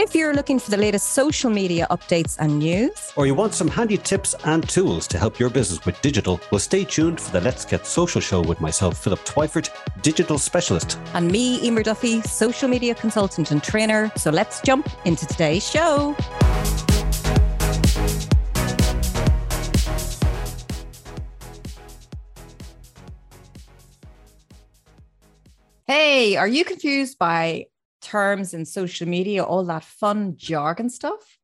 If you're looking for the latest social media updates and news, or you want some handy tips and tools to help your business with digital, well, stay tuned for the Let's Get Social show with myself, Philip Twyford, digital specialist. And me, Emer Duffy, social media consultant and trainer. So let's jump into today's show. Hey, are you confused by terms in social media, all that fun jargon stuff?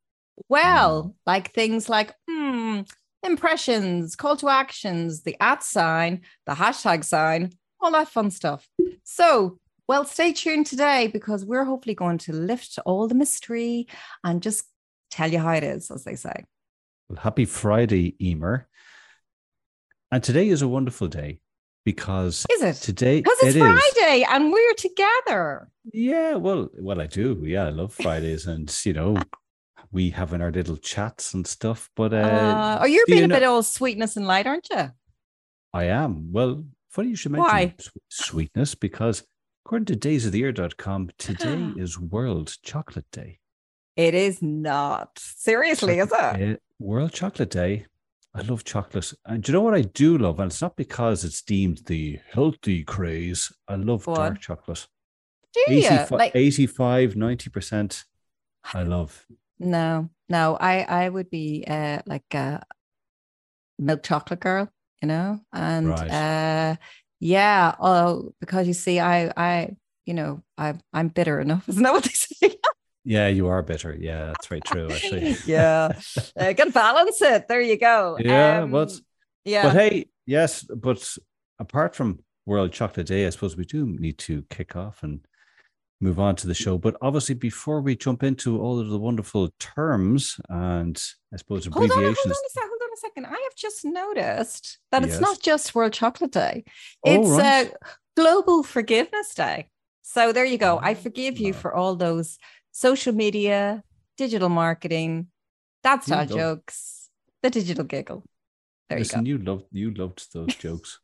Well, mm. like things like hmm, impressions, call to actions, the at sign, the hashtag sign, all that fun stuff. So, well, stay tuned today because we're hopefully going to lift all the mystery and just tell you how it is, as they say. Well, happy Friday, Emer. And today is a wonderful day because is it today? Because it's it Friday is. and we're together. Yeah, well, well, I do. Yeah, I love Fridays, and you know, we having our little chats and stuff. But uh, uh oh, you're being you know, a bit all sweetness and light, aren't you? I am. Well, funny you should mention Why? sweetness because according to daysoftheyear.com, today is World Chocolate Day. It is not. Seriously, is it? World Chocolate Day. I love chocolate. And do you know what I do love? And it's not because it's deemed the healthy craze. I love what? dark chocolate. Do you? 85, like 85, 90%. I love. No, no, I, I would be uh, like a milk chocolate girl, you know? And right. uh, yeah, oh, because you see, I, I, you know, I, I'm bitter enough. Isn't that what they say? Yeah, you are bitter. Yeah, that's very true. Actually, yeah, uh, can balance it. There you go. Yeah, um, but yeah, but hey, yes, but apart from World Chocolate Day, I suppose we do need to kick off and move on to the show. But obviously, before we jump into all of the wonderful terms and I suppose abbreviations. Hold on, hold on, a, second, hold on a second. I have just noticed that yes. it's not just World Chocolate Day; it's oh, right. uh, Global Forgiveness Day. So there you go. I oh, forgive you for all those social media, digital marketing, that's our jokes, the digital giggle. There Listen, you, go. you loved you loved those jokes.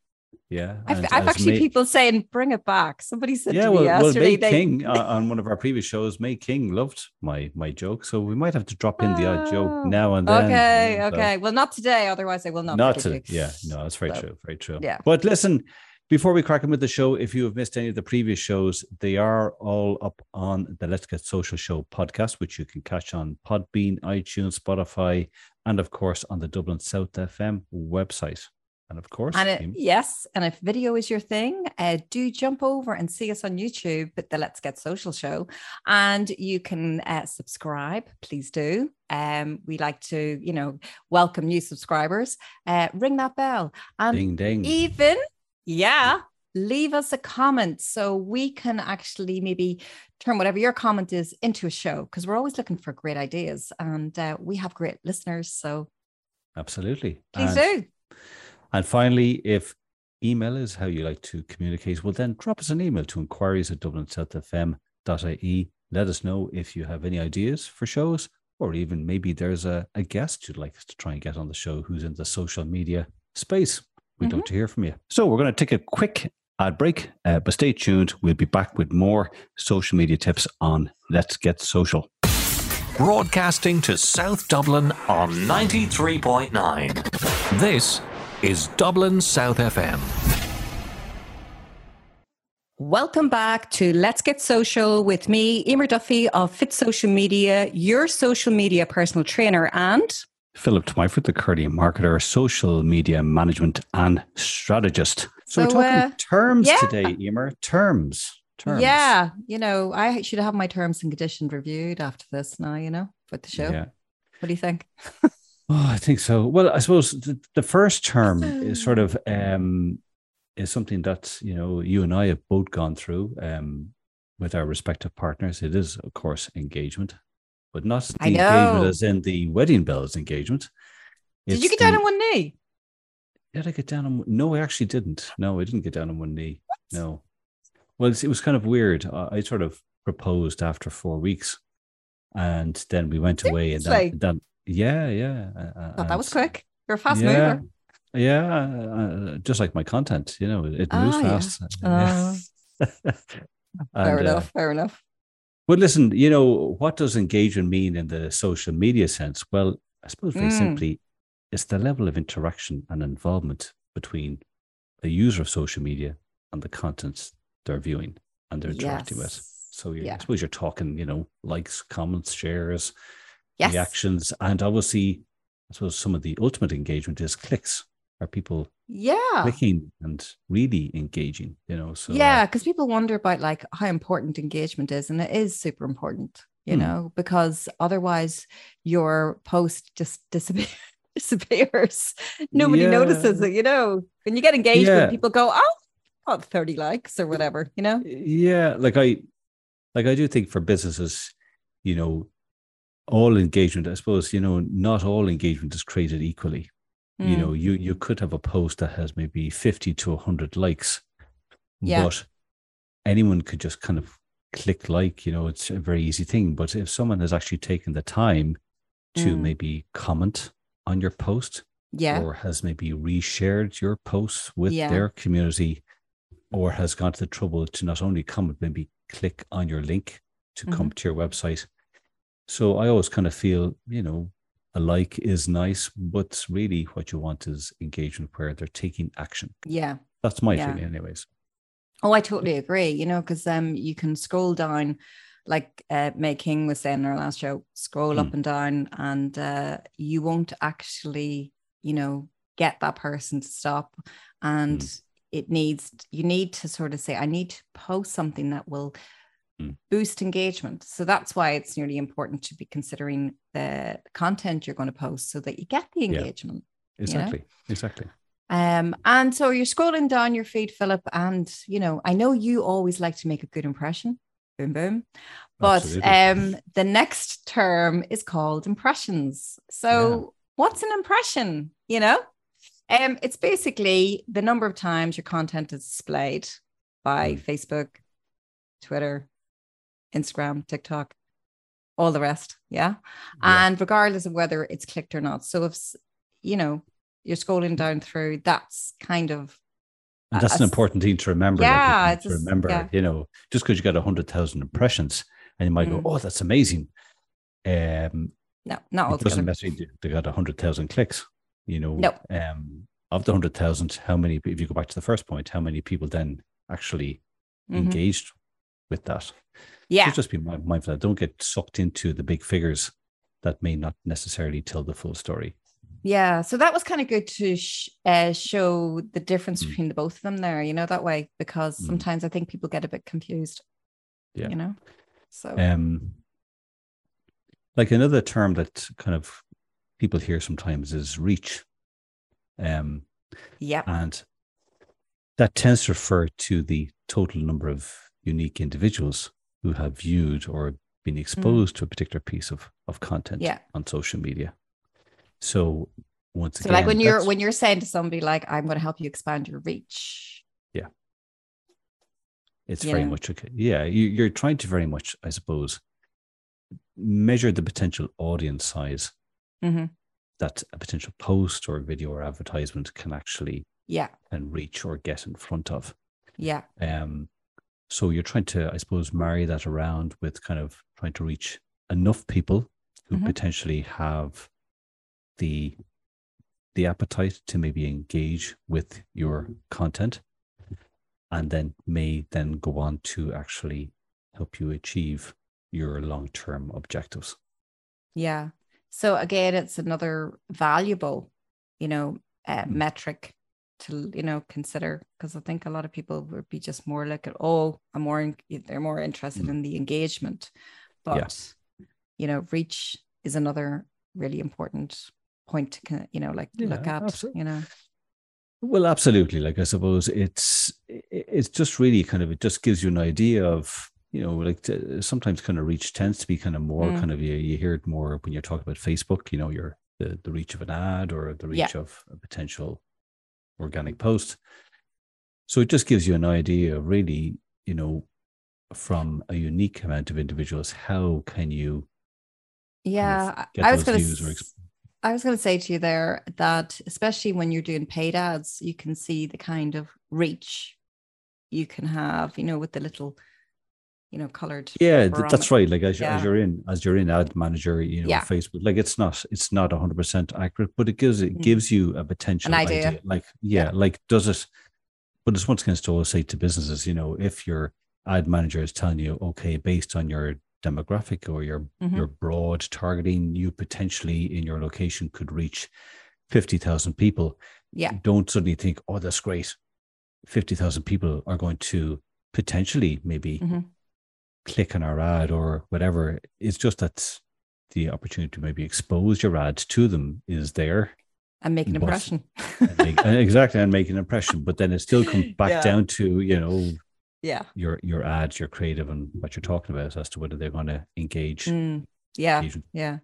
Yeah, I've, I've actually May, people saying bring it back. Somebody said yeah, to well, me yesterday. Well, May they... King uh, on one of our previous shows, May King loved my my joke, so we might have to drop in the odd joke oh, now and then. Okay, so. okay. Well, not today. Otherwise, I will not. Not today. Yeah, no, that's very so, true. Very true. Yeah. But listen, before we crack in with the show, if you have missed any of the previous shows, they are all up on the Let's Get Social Show podcast, which you can catch on Podbean, iTunes, Spotify, and of course on the Dublin South FM website. And of course, and it, yes, and if video is your thing, uh, do jump over and see us on YouTube at the Let's Get Social Show, and you can uh, subscribe. Please do. Um, we like to, you know, welcome new subscribers. Uh, ring that bell, and ding ding. Even yeah, leave us a comment so we can actually maybe turn whatever your comment is into a show because we're always looking for great ideas and uh, we have great listeners. So, absolutely. Please and, do. And finally, if email is how you like to communicate, well, then drop us an email to inquiries at dublinsouthfm.ie. Let us know if you have any ideas for shows or even maybe there's a, a guest you'd like us to try and get on the show who's in the social media space. We'd mm-hmm. love to hear from you. So we're going to take a quick ad break, uh, but stay tuned. We'll be back with more social media tips on Let's Get Social. Broadcasting to South Dublin on 93.9. This is Dublin South FM. Welcome back to Let's Get Social with me, Emer Duffy of Fit Social Media, your social media personal trainer and Philip Twyford, the Curly marketer, social media management and strategist. So, so we're talking uh, terms yeah. today, Emer. Terms. Terms. Yeah. You know, I should have my terms and conditions reviewed after this now, you know, for the show. Yeah. What do you think? oh, I think so. Well, I suppose the, the first term is sort of um is something that, you know, you and I have both gone through um with our respective partners. It is, of course, engagement but not the engagement as in the wedding bells engagement. It's did you get the, down on one knee? Did I get down on? No, I actually didn't. No, I didn't get down on one knee. What? No. Well, it was kind of weird. I sort of proposed after four weeks, and then we went away, and then, then yeah, yeah. Uh, oh, that was quick. You're a fast yeah, mover. Yeah, uh, just like my content, you know, it moves oh, fast. Yeah. Uh, and, fair enough. fair enough. But listen, you know, what does engagement mean in the social media sense? Well, I suppose very Mm. simply, it's the level of interaction and involvement between a user of social media and the contents they're viewing and they're interacting with. So you, I suppose you're talking, you know, likes, comments, shares, Yes. reactions, and obviously, I suppose some of the ultimate engagement is clicks. Are people Yeah. clicking and really engaging? You know, so uh, yeah, because people wonder about like how important engagement is, and it is super important, you Hmm. know, because otherwise your post just disappears. disappears. Nobody notices Yeah. it, you know. When you get engagement, Yeah. people go, "Oh, got 30 likes or whatever," you know. yeah like i like i do think for businesses you know all engagement i suppose you know not all engagement is created equally you Mm, know you you could have a post that has maybe 50 to 100 likes Yeah. but anyone could just kind of click like you know it's a very easy thing but if someone has actually taken the time to Mm. maybe comment on your post yeah, or has maybe reshared your posts with Yeah. their community or has gone to the trouble to not only comment, maybe click on your link to come Mm-hmm. to your website. So I always kind of feel, you know, a like is nice, but really what you want is engagement where they're taking action. yeah. That's my Yeah. feeling, anyways. Oh, I totally agree. You know, because um, you can scroll down, like uh, May King was saying in our last show, scroll up Mm. and down, and uh, you won't actually, you know, get that person to stop. And Mm. it needs you need to sort of say, I need to post something that will Mm. boost engagement. So that's why it's really important to be considering the content you're going to post so that you get the Yeah. engagement. Exactly. Exactly. Um, and so you're scrolling down your feed, Philip, and you know, I know you always like to make a good impression. Boom, boom. But Absolutely. um, the next term is called impressions. So, what's an impression? You know, um, it's basically the number of times your content is displayed by Mm. Facebook, Twitter, Instagram, TikTok, all the rest. Yeah. Yeah. And regardless of whether it's clicked or not. So, if you know, you're scrolling down through, that's kind of And that's a an important thing to remember. Yeah, it's to just- remember, yeah. you know, just because you got 100,000 impressions and you might Mm. go, oh, that's amazing. Um, no, not it doesn't necessarily they got 100,000 clicks. You know, No. um, of the 100,000, how many, if you go back to the first point, how many people then actually Mhm. engaged with that? Yeah. So just be mi- mindful that don't get sucked into the big figures that may not necessarily tell the full story. Yeah, so that was kind of good to sh- uh, show the difference Mm. between the both of them there, you know, that way, because Mm. sometimes I think people get a bit confused. Yeah. You know, so Um, like another term that kind of people hear sometimes is reach. Um, yeah, and that tends to refer to the total number of unique individuals who have viewed or been exposed to a particular piece of, of content Mm. Yeah. on social media. So once so again, like when you're when you're saying to somebody like, "I'm going to help you expand your reach," Yeah, it's you very much okay. Yeah, you, you're trying to very much, I suppose, measure the potential audience size Mhm. that a potential post or video or advertisement can actually yeah, and reach or get in front of. yeah, Um, so you're trying to, I suppose, marry that around with kind of trying to reach enough people who Mhm. potentially have the the appetite to maybe engage with your content, and then may then go on to actually help you achieve your long term objectives. yeah. So again, it's another valuable, you know, uh, Mm. metric to you know consider because I think a lot of people would be just more like, "Oh, I'm more," they're more interested Mm. in the engagement, but you know, reach is another really important point to you know like look Yeah, at abso- you know Well, absolutely. Like I suppose it's it's just really kind of it just gives you an idea of you know like to, sometimes kind of reach tends to be kind of more Mm. kind of you, you hear it more when you're talking about Facebook. You know, your the the reach of an ad or the Yeah. reach of a potential organic post. So it just gives you an idea of really you know from a unique amount of individuals how can you yeah I- get i was going views or to i was going to say to you there that especially when you're doing paid ads you can see the kind of reach you can have you know with the little you know, colored. Yeah, th- that's right. Like as, Yeah. as you're in, as you're in ad manager, you know, Yeah. Facebook, like it's not, it's not hundred percent accurate, but it gives it Mm. gives you a potential idea. Like, yeah, like does it? But it's once again to always say to businesses, you know, if your ad manager is telling you, okay, based on your demographic or your Mhm. your broad targeting, you potentially in your location could reach fifty thousand people. Yeah. Don't suddenly think, oh, that's great. Fifty thousand people are going to potentially maybe Mhm. Click on our ad or whatever. It's just that the opportunity to maybe expose your ad to them is there. And make an But- impression. and make- exactly, and make an impression. But then it still comes back Yeah. down to you know yeah. your your ads, your creative, and what you're talking about as to whether they're going to engage. Mm, yeah. engage with- Yeah.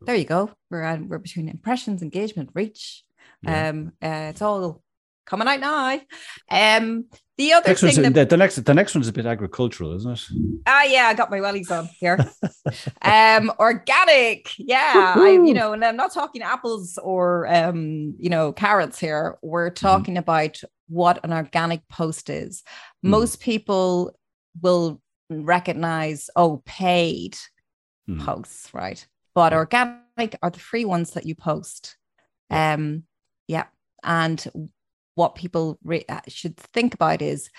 There you go. We're at, we're between impressions, engagement, reach. Yeah. Um, uh, it's all coming out now. Um, the other Next one's, thing that the, the next the next one's a bit agricultural, isn't it? Ah, yeah, I got my wellies on here. um, organic, yeah. I, you know, and I'm not talking apples or um, you know, carrots here. We're Mm-hmm. talking about what an organic post is. Mhm. Most people will recognize, oh, paid Mhm. posts, right? But organic are the free ones that you post. Um, yeah, and what people re- uh, should think about is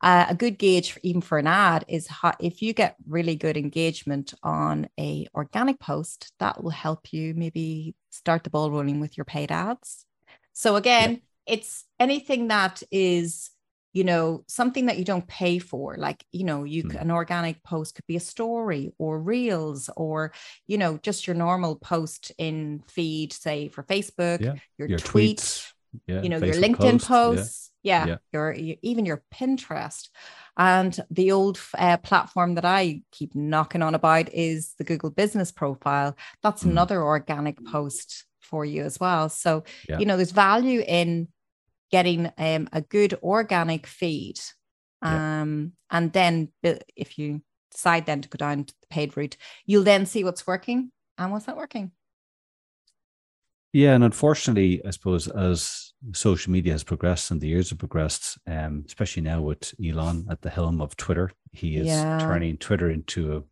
uh, a good gauge for, even for an ad is how, if you get really good engagement on a organic post that will help you maybe start the ball rolling with your paid ads. So again it's anything that is you know something that you don't pay for like you know you Mm. an organic post could be a story or reels or you know just your normal post in feed say for facebook Yeah, your, Your tweets, yeah, you know your linkedin posts, yeah. posts yeah, Yeah. your, your even your pinterest and the old uh, platform that i keep knocking on about is the google business profile that's Mm. another organic post for you as well so Yeah. you know there's value in getting um, a good organic feed Yeah. um, and then if you decide then to go down the paid route you'll then see what's working and what's not working Yeah, and unfortunately, I suppose as social media has progressed and the years have progressed, um, especially now with Elon at the helm of Twitter, he is Yeah. turning Twitter into a,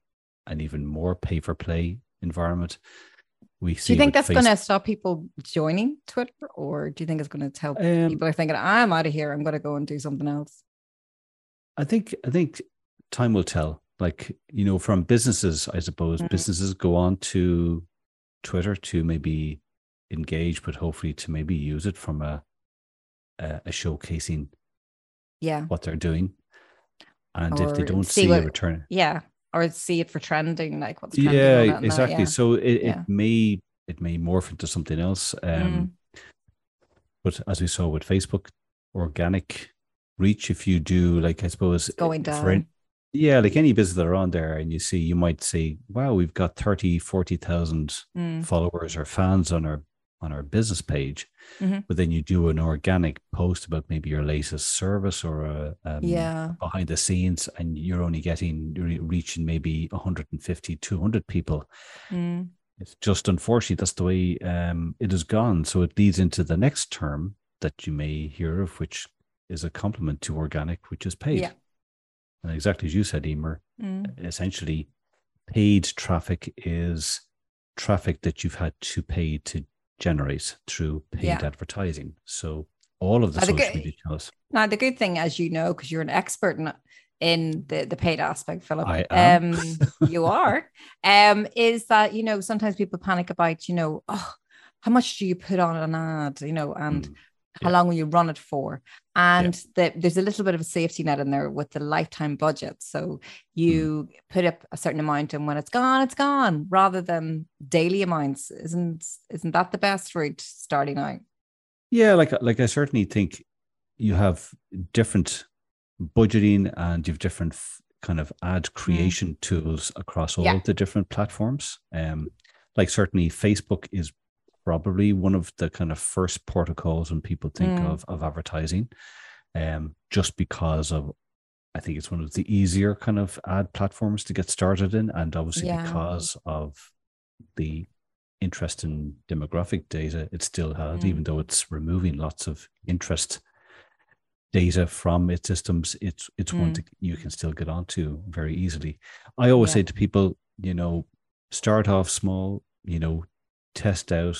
an even more pay for play environment. We do you think that's going to stop people joining twitter or do you think it's going to tell Um, people are thinking i'm out of here i'm going to go and do something else I think I think time will tell. Like you know, from businesses, I suppose Mhm. businesses go on to Twitter to maybe engage, but hopefully to maybe use it from a a, a showcasing yeah what they're doing. And if they don't see see, what- a return, yeah or see it for trending like what's trending yeah, that, exactly. yeah. So it, Yeah. it may it may morph into something else. Um, But as we saw with Facebook, organic reach, if you do like I suppose It's going for down. yeah, like any business that are on there, and you see, you might say, "Wow, we've got 30, 40,000 Mm, followers or fans on our on our business page." Mhm. But then you do an organic post about maybe your latest service or a um, yeah behind the scenes, and you're only getting re- reaching maybe 150, 200 people. Mm, It's just unfortunately that's the way um, it has gone. So it leads into the next term that you may hear of, which is a complement to organic, which is paid. Yeah. And exactly as you said, Emer, mm, essentially paid traffic is traffic that you've had to pay to generate through paid Yeah. advertising. So all of the think social it- media channels. now the good thing as you know because you're an expert in in the, the paid aspect philip I am. um you are um is that you know sometimes people panic about you know oh how much do you put on an ad you know and Mm, how yeah. long will you run it for? And the, there's a little bit of a safety net in there with the lifetime budget. So you put up a certain amount and when it's gone it's gone rather than daily amounts. Isn't isn't that the best route starting out? Yeah, like like I certainly think you have different budgeting and you have different f- kind of ad creation tools across all Yeah. the different platforms. Um, like certainly Facebook is probably one of the kind of first protocols when people think Mm. of of advertising, um, just because of I think it's one of the easier kind of ad platforms to get started in, and obviously Yeah. because of the interest in demographic data it still has, Mm. even though it's removing lots of interest data from its systems, it's it's one Mm. that you can still get onto very easily. I always Yeah. say to people, you know, start off small, you know, test out.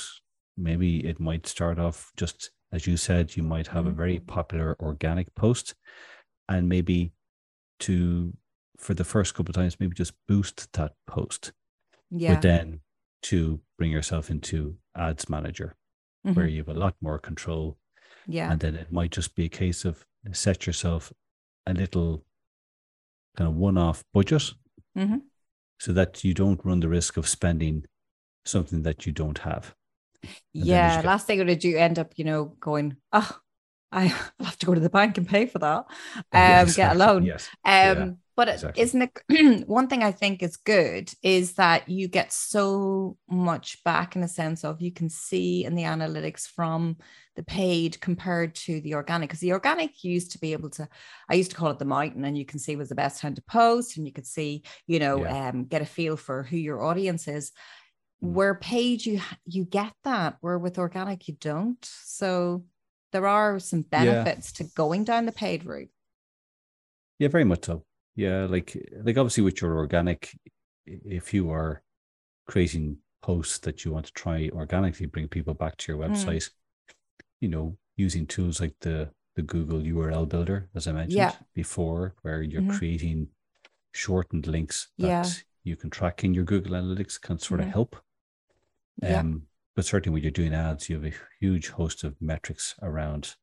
Maybe it might start off just as you said, you might have a Mhm. very popular organic post, and maybe to for the first couple of times, maybe just boost that post, Yeah. but then to bring yourself into ads manager where Mhm. you have a lot more control Yeah. and then it might just be a case of set yourself a little kind of one-off budget Mhm. so that you don't run the risk of spending something that you don't have as Yeah. get- Last thing to do, end up, you know, going, oh, I I'll have to go to the bank and pay for that. Um, Yeah, Get a loan. yes Um, Yeah, but it- exactly. isn't it one thing I think is good is that you get so much back in a sense of you can see in the analytics from the paid compared to the organic because the organic used to be able to I used to call it the mountain and you can see was the best time to post and you could see you know Yeah. um get a feel for who your audience is. Where paid you you get that where with organic you don't so there are some Yeah. benefits to going down the paid route yeah very much so yeah like like obviously with your organic if you are creating posts that you want to try organically bring people back to your Mm. website you know using tools like the the google url builder as i mentioned Yeah. before where you're Mhm. creating shortened links that Yeah. you can track in your google analytics can sort Mhm. of help yeah. Um but certainly when you're doing ads you have a huge host of metrics around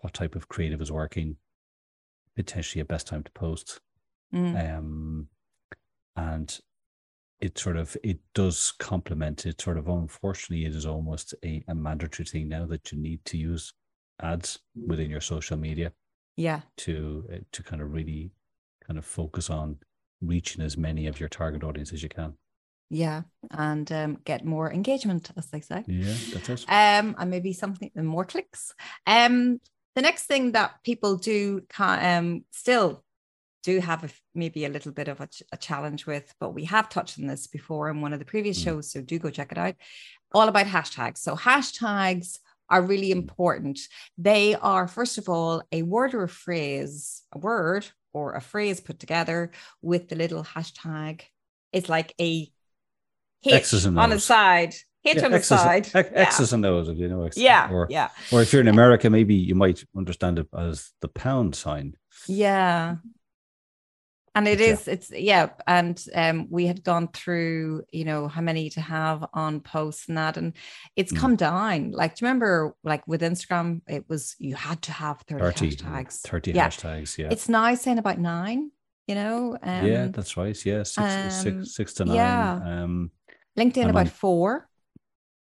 what type of creative is working potentially a best time to post. Mm. um, and it sort of it does complement it sort of unfortunately it is almost a, a mandatory thing now that you need to use ads within your social media yeah. to uh, to kind of really kind of focus on reaching as many of your target audience as you can Yeah, and um, get more engagement, as they say. yeah that's it Um, and maybe something more clicks. Um, the next thing that people do ca- um still do have a, maybe a little bit of a, a challenge with, but we have touched on this before in one of the previous Mm. shows, so do go check it out. All about hashtags. So hashtags are really Mm. important. They are first of all a word or a phrase, a word or a phrase put together with the little hashtag. It's like a H X's and on the side, H Yeah, on the X's, side. X- Yeah. X's and O's if you know X, Yeah, or yeah, or if you're in America maybe you might understand it as the pound sign yeah. And it But yeah. it's yeah. And um, we had gone through, you know, how many to have on posts and that, and it's Mm. come down. Like, do you remember, like with Instagram, it was you had to have 30, 30 hashtags. 30 Yeah. hashtags yeah It's now saying about nine, you know. Um, yeah that's right yeah six, um, six, six to nine yeah. um LinkedIn I'm about on- four,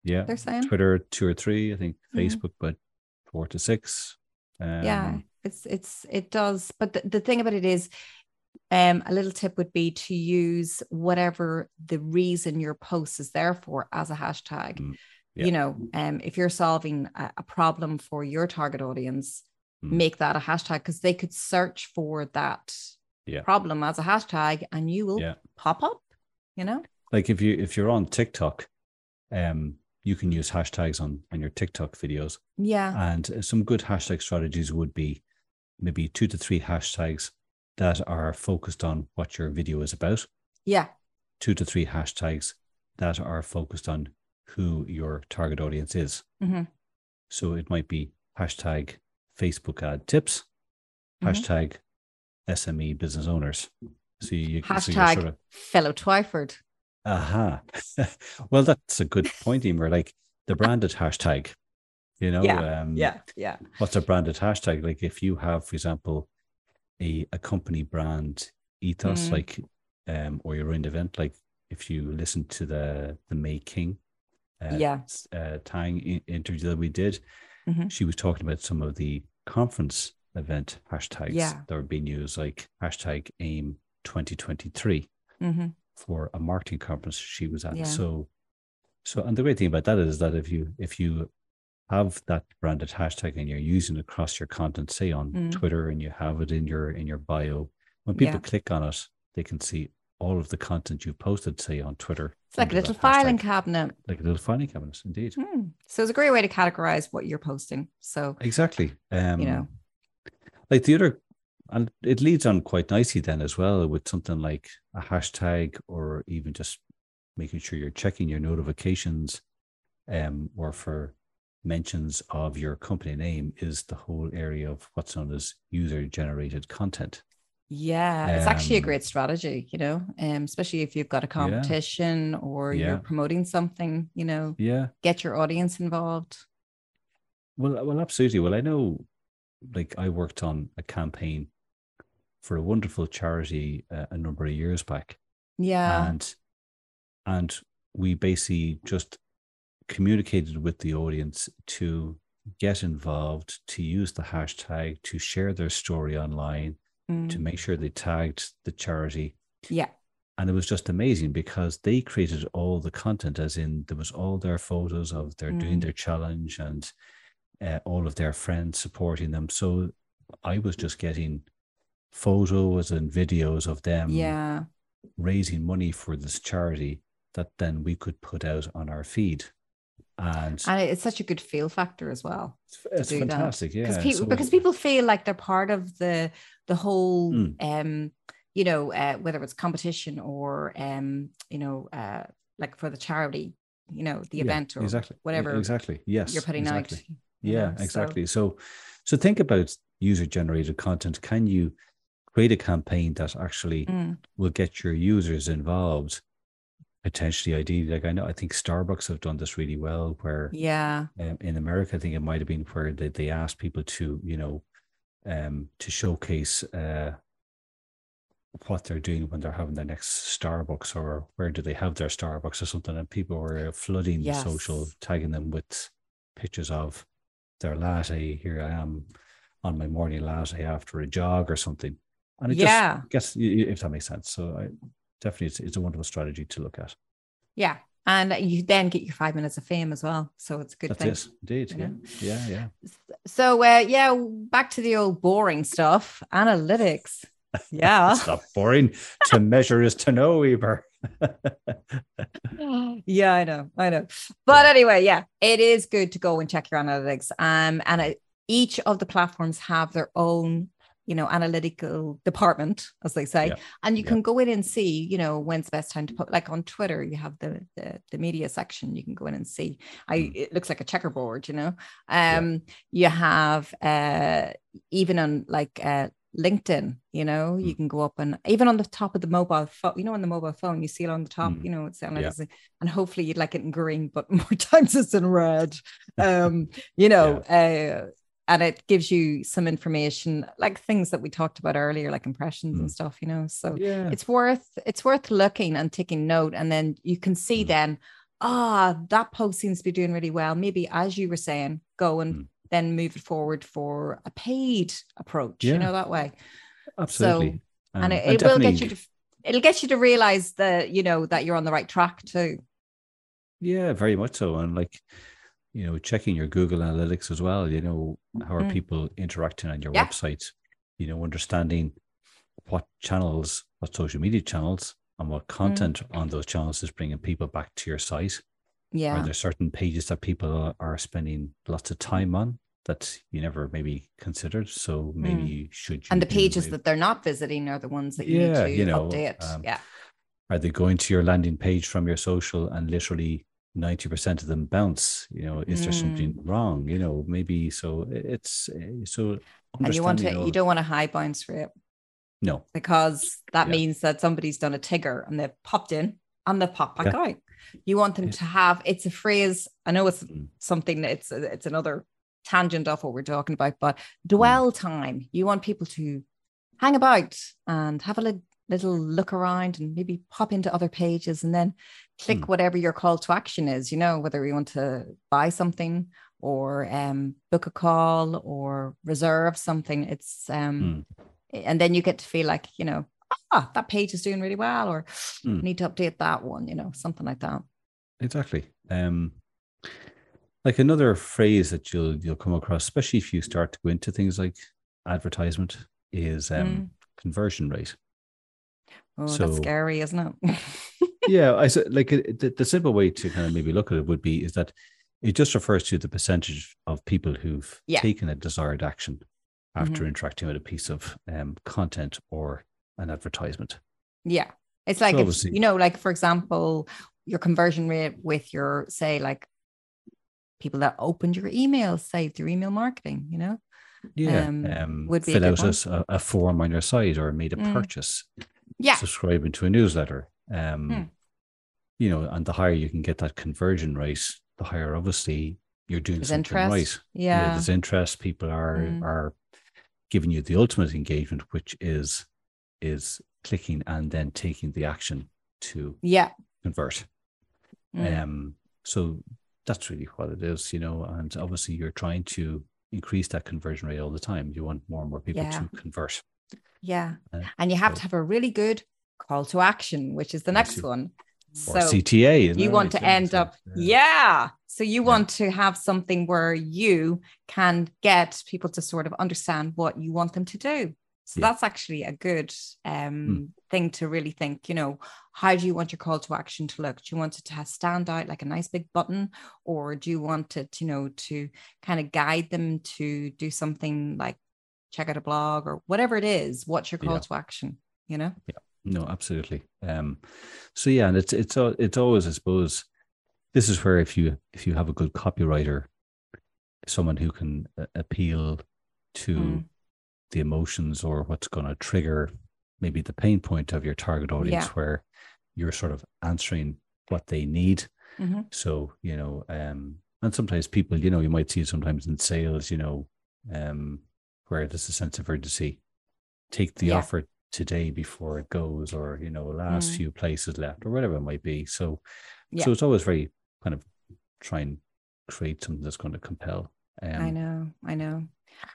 yeah they're saying. Twitter two or three, I think Mhm. Facebook, but four to six. Um, yeah it's it's it does but the, the thing about it is um a little tip would be to use whatever the reason your post is there for as a hashtag Mm, yeah. you know um if you're solving a, a problem for your target audience Mm. make that a hashtag because they could search for that Yeah. problem as a hashtag and you will Yeah. pop up you know Like if you if you're on TikTok, um, you can use hashtags on on your TikTok videos, yeah and some good hashtag strategies would be maybe two to three hashtags that are focused on what your video is about. yeah Two to three hashtags that are focused on who your target audience is. hmm So it might be hashtag Facebook ad tips, Mhm. hashtag SME business owners. So you so hashtag sort of Philip twyford aha. well, that's a good point, Emer. Like the branded hashtag, you know, Yeah, um, yeah yeah What's a branded hashtag? Like if you have, for example, a a company brand ethos, Mm. like um, or your own event, like if you listen to the the May King, uh, Yeah. uh, Tang interview that we did, Mhm. she was talking about some of the conference event hashtags Yeah. that were being used, like hashtag AIM 2023 hmm for a marketing conference she was at. Yeah. So, so and the great thing about that is that if you if you have that branded hashtag and you're using it across your content, say on Mm. Twitter, and you have it in your in your bio, when people Yeah. click on it, they can see all of the content you've posted, say on Twitter. it's like a little filing hashtag. cabinet like a little filing cabinet, indeed. Hmm. So it's a great way to categorize what you're posting. So Exactly. Um, you know, like the other, and it leads on quite nicely then as well with something like a hashtag or even just making sure you're checking your notifications um, or for mentions of your company name is the whole area of what's known as user generated content. Yeah, it's actually a Um, great strategy, you know, um, especially if you've got a competition or Yeah. you're promoting something, you know, Yeah. get your audience involved. Well, well, absolutely. Well, I know, like, I worked on a campaign for a wonderful charity uh, a number of years back, Yeah. and and we basically just communicated with the audience to get involved, to use the hashtag, to share their story online, Mm. to make sure they tagged the charity, yeah. and it was just amazing because they created all the content, as in there was all their photos of their doing Mm. their challenge and uh, all of their friends supporting them. So I was just getting photos and videos of them Yeah. raising money for this charity that then we could put out on our feed. And And it's such a good feel factor as well. it's, it's do that. fantastic, yeah. because people So- because people feel like they're part of the the whole Mm. um you know uh, whether it's competition or um you know uh like for the charity you know the Yeah, event or exactly whatever exactly yes you're putting exactly. out you yeah know, so- exactly so so think about user generated content can you create a campaign that actually Mm, will get your users involved potentially ideally like i know i think starbucks have done this really well where yeah. um, in america i think it might have been where they, they asked people to you know um to showcase uh what they're doing when they're having their next starbucks or where do they have their starbucks or something and people were flooding the social tagging them with pictures of their latte here i am on my morning latte after a jog or something and it Yeah. just gets if that makes sense so i definitely it's, it's a wonderful strategy to look at yeah and you then get your five minutes of fame as well so it's a good that's thing it indeed you yeah know? yeah yeah so uh yeah back to the old boring stuff analytics yeah It's not boring. to measure is to know, Emer. yeah, I know, I know. But anyway, yeah, it is good to go and check your analytics. Um, and it, each of the platforms have their own, you know, analytical department, as they say, Yeah, and you yeah. can go in and see, you know, when's the best time to put. Like on Twitter, you have the the, the media section. You can go in and see. I Mm. it looks like a checkerboard, you know. Yeah. Um, you have uh even on like uh LinkedIn, you know, you Mm. can go up and even on the top of the mobile phone, you know, on the mobile phone, you see it on the top, Mm. you know, it's on Yeah. and hopefully you'd like it in green, but more times it's in red. Um, you know, uh, and it gives you some information like things that we talked about earlier, like impressions and Mm. stuff, you know. So Yeah. it's worth it's worth looking and taking note, and then you can see Mm. then, ah, that post seems to be doing really well. Maybe as you were saying, go and Mm. then move it forward for a paid approach, you know, that way Absolutely. and Um, it, it will get you to it'll get you to realize that you know that you're on the right track too Yeah, very much so. And like, you know, checking your Google Analytics as well, you know, how are Mm. people interacting on your Yeah. website? You know, understanding what channels, what social media channels, and what Mm. content on those channels is bringing people back to your site. Yeah. Are there certain pages that people are- spending lots of time on that you never maybe considered? So maybe you should. Mm. and the pages that they're not visiting are the ones that you Yeah, need to you know, update um, yeah are they going to your landing page from your social and literally 90% of them bounce you know is there something wrong you know maybe so it's uh, so and you want to you don't want a high bounce rate no because that Yeah. means that somebody's done a tigger and they've popped in and they've popped back Yeah. out you want them Yeah. to have it's a phrase i know it's Mm. something that it's it's another tangent of what we're talking about but Mm. dwell time you want people to hang about and have a li- little look around and maybe pop into other pages and then click Mm. whatever your call to action is you know whether you want to buy something or um, book a call or reserve something it's um Mm. and then you get to feel like you know ah that page is doing really well or Mm. I need to update that one you know something like that exactly um like another phrase that you'll you'll come across especially if you start to go into things like advertisement is um Mm. conversion rate oh So- that's scary isn't it yeah i said like the, the simple way to kind of maybe look at it would be is that it just refers to the percentage of people who've Yeah. taken a desired action after Mhm. interacting with a piece of um, content or an advertisement. Yeah. It's like, So if, you know, like for example, your conversion rate with your, say, like people that opened your email, saved your email marketing, you know? Yeah, Um, um, would be a fill out a s- a, a form on your site or made a Mm. purchase, Yeah. subscribing to a newsletter. Um, Hmm. You know, and the higher you can get that conversion rate, the higher obviously you're doing There's something interest. right. Yeah. yeah, there's interest. People are Mm. are giving you the ultimate engagement, which is is clicking and then taking the action to Yeah. convert. Mm. Um, so that's really what it is, you know. And obviously, you're trying to increase that conversion rate all the time. You want more and more people Yeah. to convert. Yeah. Uh, And you have so- to have a really good call to action, which is the next one. So CTA. you want to end up, yeah. So you Yeah. want to have something where you can get people to sort of understand what you want them to do. So Yeah. that's actually a good um, thing to really think, you know, how do you want your call to action to look? Do you want it to have stand out like a nice big button? Or do you want it, you know, to kind of guide them to do something like check out a blog or whatever it is? What's your call Yeah. to action? You know? Yeah. No, absolutely. Um, so yeah, and it's it's it's always, I suppose, this is where if you if you have a good copywriter, someone who can appeal to Mm. the emotions or what's going to trigger maybe the pain point of your target audience, Yeah. where you're sort of answering what they need. Mhm. So you know, um, and sometimes people, you know, you might see it sometimes in sales, you know, um, where there's a sense of urgency. Take the Yeah. offer today before it goes, or you know, last Mm. few places left, or whatever it might be. So, Yeah. so it's always very kind of try and create something that's going to compel. Um, I know, I know.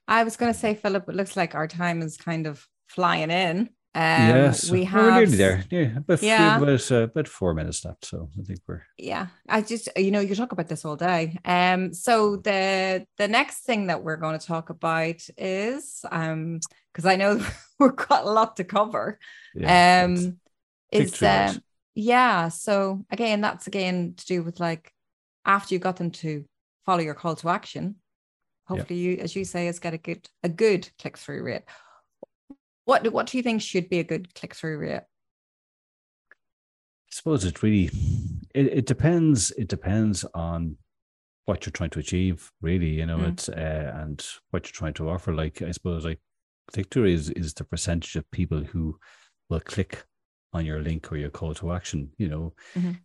I was going to say, Philip, it looks like our time is kind of flying in. Um, yes, we have we're nearly there. Yeah, but Yeah. about uh, about four minutes left, so I think we're Yeah, I just you know you talk about this all day. Um, so the the next thing that we're going to talk about is um because I know we've got a lot to cover. yeah, um, is um yeah. So again, that's again to do with like after you got them to follow your call to action. Hopefully, you, as you say, is get a good a good click through rate. What do- what do you think should be a good click through rate? I suppose it really it, it depends it depends on what you're trying to achieve really you know Mm. it's uh, and what you're trying to offer like i suppose like click through is is the percentage of people who will click on your link or your call to action you know Mhm.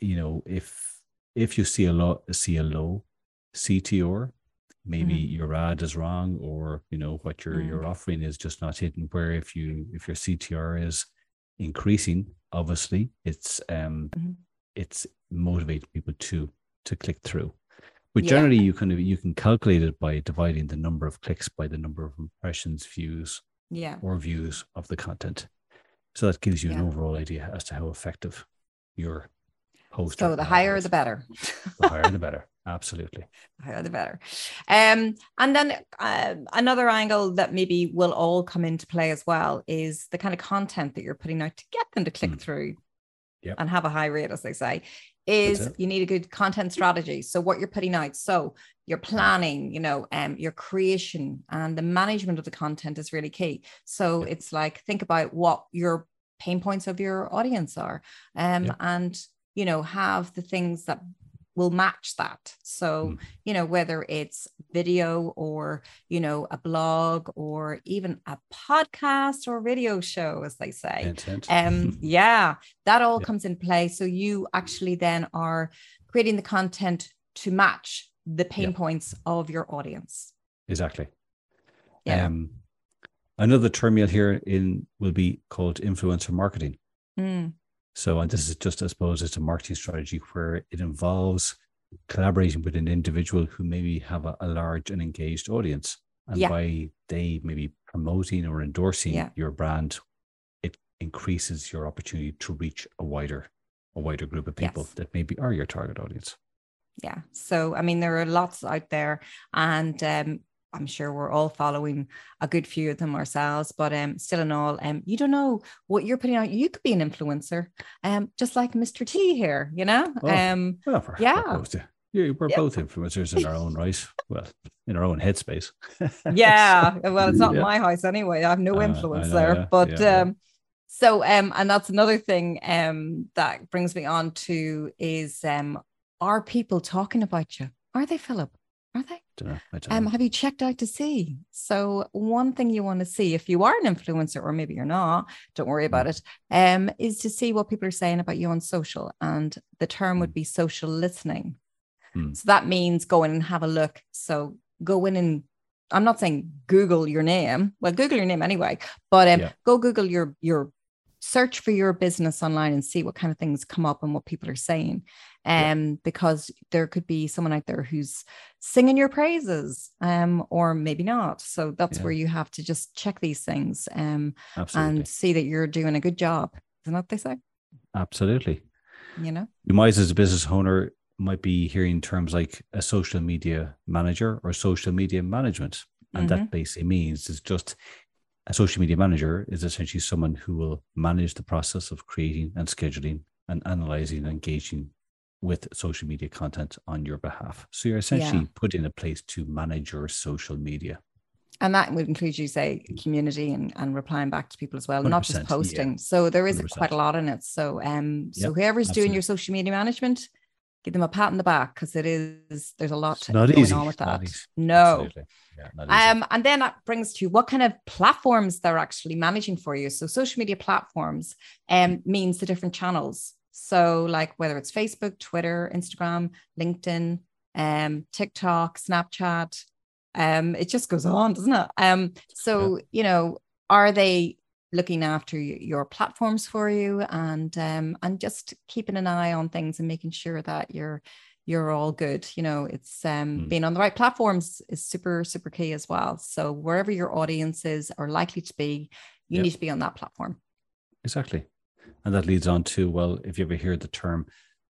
you know if if you see a low see a low ctr maybe Mhm. your ad is wrong or you know what your Mm. your offering is just not hitting where if you if your ctr is increasing obviously it's um Mhm. it's motivating people to to click through but Yeah. generally you can you can calculate it by dividing the number of clicks by the number of impressions views Yeah, or views of the content so that gives you an overall idea as to how effective your post so the higher is. the better. the higher the better absolutely the higher the better. Um, and then uh, another angle that maybe will all come into play as well is the kind of content that you're putting out to get them to click Mm. through Yep. and have a high rate, as they say. Is you need a good content strategy. So what you're putting out, so your planning, you know, um, your creation and the management of the content is really key. So Yep. it's like think about what your pain points of your audience are, um, Yep. and you know have the things that will match that. So Mm. you know whether it's video or you know a blog or even a podcast or video show, as they say Intent. um yeah that all Yeah. comes in play so you actually then are creating the content to match the pain Yeah. points of your audience exactly yeah um another term you'll hear in will be called influencer marketing Mm, So, and this is just, I suppose, it's a marketing strategy where it involves collaborating with an individual who maybe have a, a large and engaged audience. And Yeah. by they maybe promoting or endorsing Yeah. your brand, it increases your opportunity to reach a wider, a wider group of people Yes. that maybe are your target audience. yeah so i mean there are lots out there and um I'm sure we're all following a good few of them ourselves, but um, still in all, um, you don't know what you're putting out. You could be an influencer, um, just like Mr. T here, you know. Oh, Um, Well, for, Yeah. close to- Yeah, we're both influencers in our own right. Well, in our own headspace. yeah well it's not Yeah. my house anyway i have no Uh, influence know, there but um so um and that's another thing um that brings me on to is um are people talking about you are they philip are they Don't know. I don't um know. have you checked out to see so one thing you want to see if you are an influencer or maybe you're not don't worry about it um is to see what people are saying about you on social and the term would be social listening Hmm. so that means go in and have a look so go in and i'm not saying google your name well google your name anyway but um, Yeah. go google your your search for your business online and see what kind of things come up and what people are saying Yeah. um because there could be someone out there who's singing your praises um or maybe not so that's Yeah. where you have to just check these things um and see that you're doing a good job isn't that what they say Absolutely. you know You might, as a business owner, might be hearing terms like a social media manager or social media management. And Mm-hmm. that basically means it's just a social media manager is essentially someone who will manage the process of creating and scheduling and analyzing and engaging with social media content on your behalf. So you're essentially put in a place to manage your social media. And that would include, you say, community and, and replying back to people as well, not 100%, just yeah. posting. So there is 100%. quite a lot in it. So um, so Yep, whoever's doing your social media management, give them a pat on the back because it is there's a lot It's not going easy. on with that. No. Yeah. Um, and then that brings to what kind of platforms they're actually managing for you. So social media platforms um, means the different channels. So like whether it's Facebook, Twitter, Instagram, LinkedIn, um, TikTok, Snapchat, um, it just goes on, doesn't it? Um, so you know, are they looking after your platforms for you and um, and just keeping an eye on things and making sure that you're you're all good. You know, it's um, Mm. being on the right platforms is super, super key as well. So wherever your audiences are likely to be, you Yep. need to be on that platform. Exactly. And that leads on to well, if you ever hear the term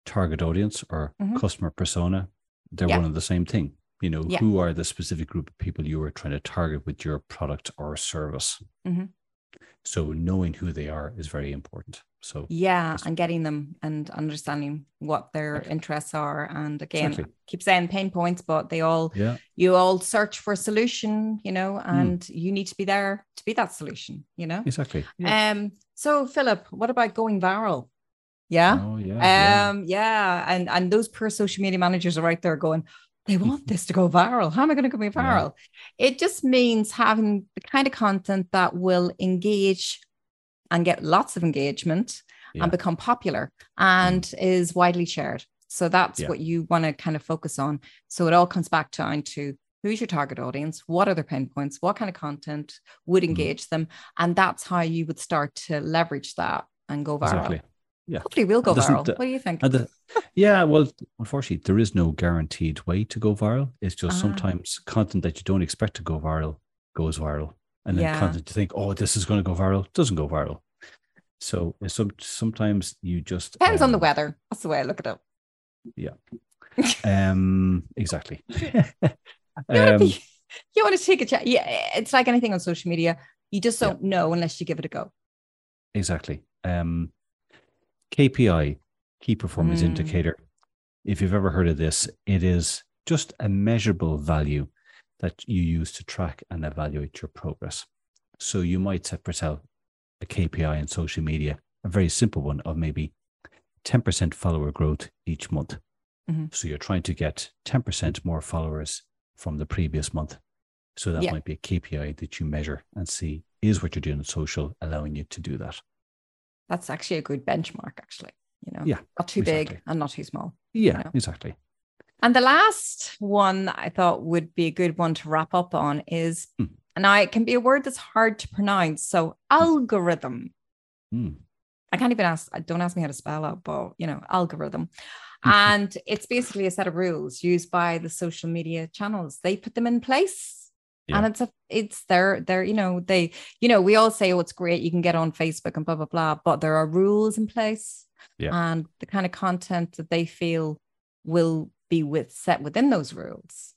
target audience or Mhm. customer persona, they're Yeah. one and the same thing. You know, Yeah. who are the specific group of people you are trying to target with your product or service? Mhm. So knowing who they are is very important. So Yeah, and getting them and understanding what their Exactly. interests are. And again, Exactly. keep saying pain points, but they all yeah, you all search for a solution, you know, Hmm. and you need to be there to be that solution, you know. exactly. Yeah. Um, so Philip, what about going viral? Yeah. oh yeah. yeah. Um, yeah, and and those poor social media managers are right there going, they want this to go viral. How am I going to go viral? It just means having the kind of content that will engage and get lots of engagement Yeah. and become popular and mm. is widely shared. So that's Yeah. what you want to kind of focus on. So it all comes back down to who's your target audience, what are their pain points, what kind of content would mm-hmm. engage them, and that's how you would start to leverage that and go viral. Exactly. Yeah. Hopefully, we'll go viral. what do you think? The, yeah, well, unfortunately, there is no guaranteed way to go viral. It's just Ah. sometimes content that you don't expect to go viral goes viral, and then Yeah. content you think, oh, this is going to go viral, doesn't go viral. So it's some sometimes you just Depends on the um, weather. That's the way I look at it. Yeah. um, exactly. You want to um, be, you want to take a chat. Yeah, it's like anything on social media. You just don't know unless you give it a go. exactly. Um, KPI, key performance Mm. indicator. If you've ever heard of this, it is just a measurable value that you use to track and evaluate your progress. So you might set for yourself a KPI in social media, a very simple one of maybe 10% follower growth each month. Mhm. So you're trying to get 10% more followers from the previous month. So that Yeah. might be a KPI that you measure and see is what you're doing on social allowing you to do that. That's actually a good benchmark, actually. You know, Yeah, not too big and not too small. Yeah, Yeah. exactly. And the last one I thought would be a good one to wrap up on is, Hmm. and I can be a word that's hard to pronounce. So algorithm. Mm. I can't even ask, don't ask me how to spell it, but you know, algorithm. Mm-hmm. and it's basically a set of rules used by the social media channels. They put them in place. Yeah. And it's a it's their their, you know, they, you know, we all say, oh, it's great, you can get on Facebook and blah, blah, blah, but there are rules in place. Yeah. And the kind of content that they feel will be with set within those rules,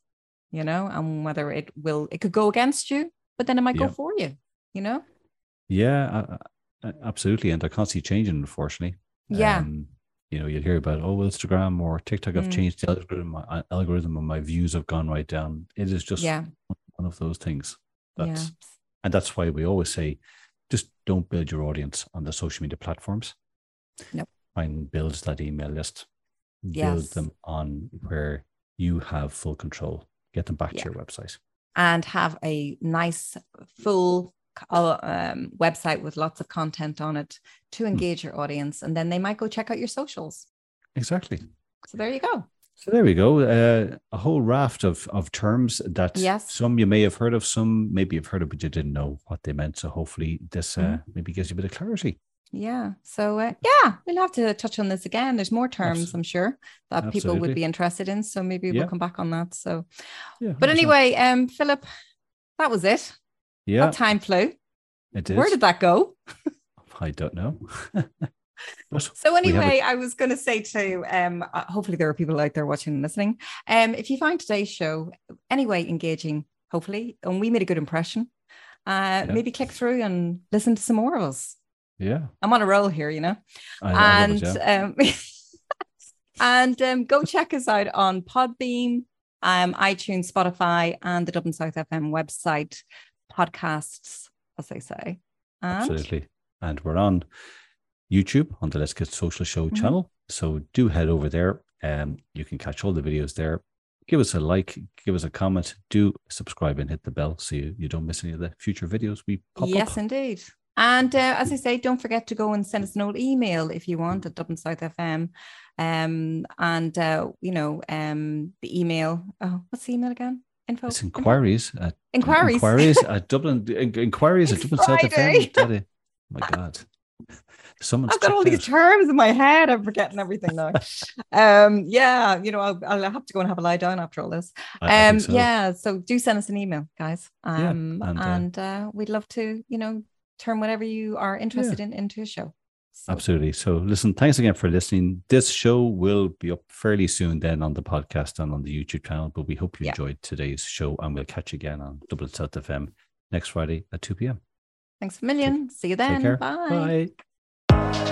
you know, and whether it will it could go against you, but then it might Yeah. go for you, you know? Yeah, uh, uh, absolutely. And they're constantly changing, unfortunately. Yeah. Um, you know, you'll hear about, oh, Instagram or TikTok have Mm. changed the algorithm, my algorithm and my views have gone right down. It is just Yeah. One of those things. Yeah. That's and that's why we always say just don't build your audience on the social media platforms. Nope. And build that email list. Build Yes. them on where you have full control. Get them back Yeah. to your website. and have a nice full uh, um, website with lots of content on it to Hmm. engage your audience and then they might go check out your socials Exactly. so there you go So there we go. Uh, a whole raft of of terms that Yes. some you may have heard of, some maybe you've heard of, but you didn't know what they meant. So hopefully this uh, Mm-hmm. maybe gives you a bit of clarity. yeah so uh, yeah we'll have to touch on this again there's more terms Abs- i'm sure that people would be interested in so maybe we'll come back on that so Yeah. but 100%. anyway um philip that was it yeah, that time flew it is. where did that go I don't know. but So we have a- anyway, I was going to say to um, uh, hopefully there are people out there watching and listening. Um, if you find today's show anyway engaging, hopefully, and we made a good impression, uh, Yeah. maybe click through and listen to some more of us. yeah, I'm on a roll here, you know, and it, yeah. um, and um, go check us out on Podbean, um, iTunes, Spotify, and the Dublin South FM website podcasts, as they say. And absolutely. And we're on YouTube on the Let's Get Social Show Mhm. channel. So do head over there. Um, you can catch all the videos there. Give us a like, give us a comment, do subscribe and hit the bell so you, you don't miss any of the future videos we pop yes, up. Yes, indeed. And uh, as I say, don't forget to go and send us an old email if you want at Dublin South FM. Um, and uh, you know, um, the email. Oh, what's the email again? Info. It's inquiries at Inquiries. inquiries at Dublin in- inquiries at It's Dublin South FM. Daddy. Oh my God. Someone's I've got all these terms in my head. I'm forgetting everything now. um, yeah, you know, I'll, I'll have to go and have a lie down after all this. I- Um, so. yeah. So do send us an email, guys. Yeah, Um, and, and, uh, uh, we'd love to, you know, turn whatever you are interested in into a show. So, Absolutely. So, listen, thanks again for listening. This show will be up fairly soon then on the podcast and on the YouTube channel. But we hope you Yeah. enjoyed today's show and we'll catch you again on Dublin South FM next Friday at 2 p.m. Thanks a million. See you then. Bye. Bye.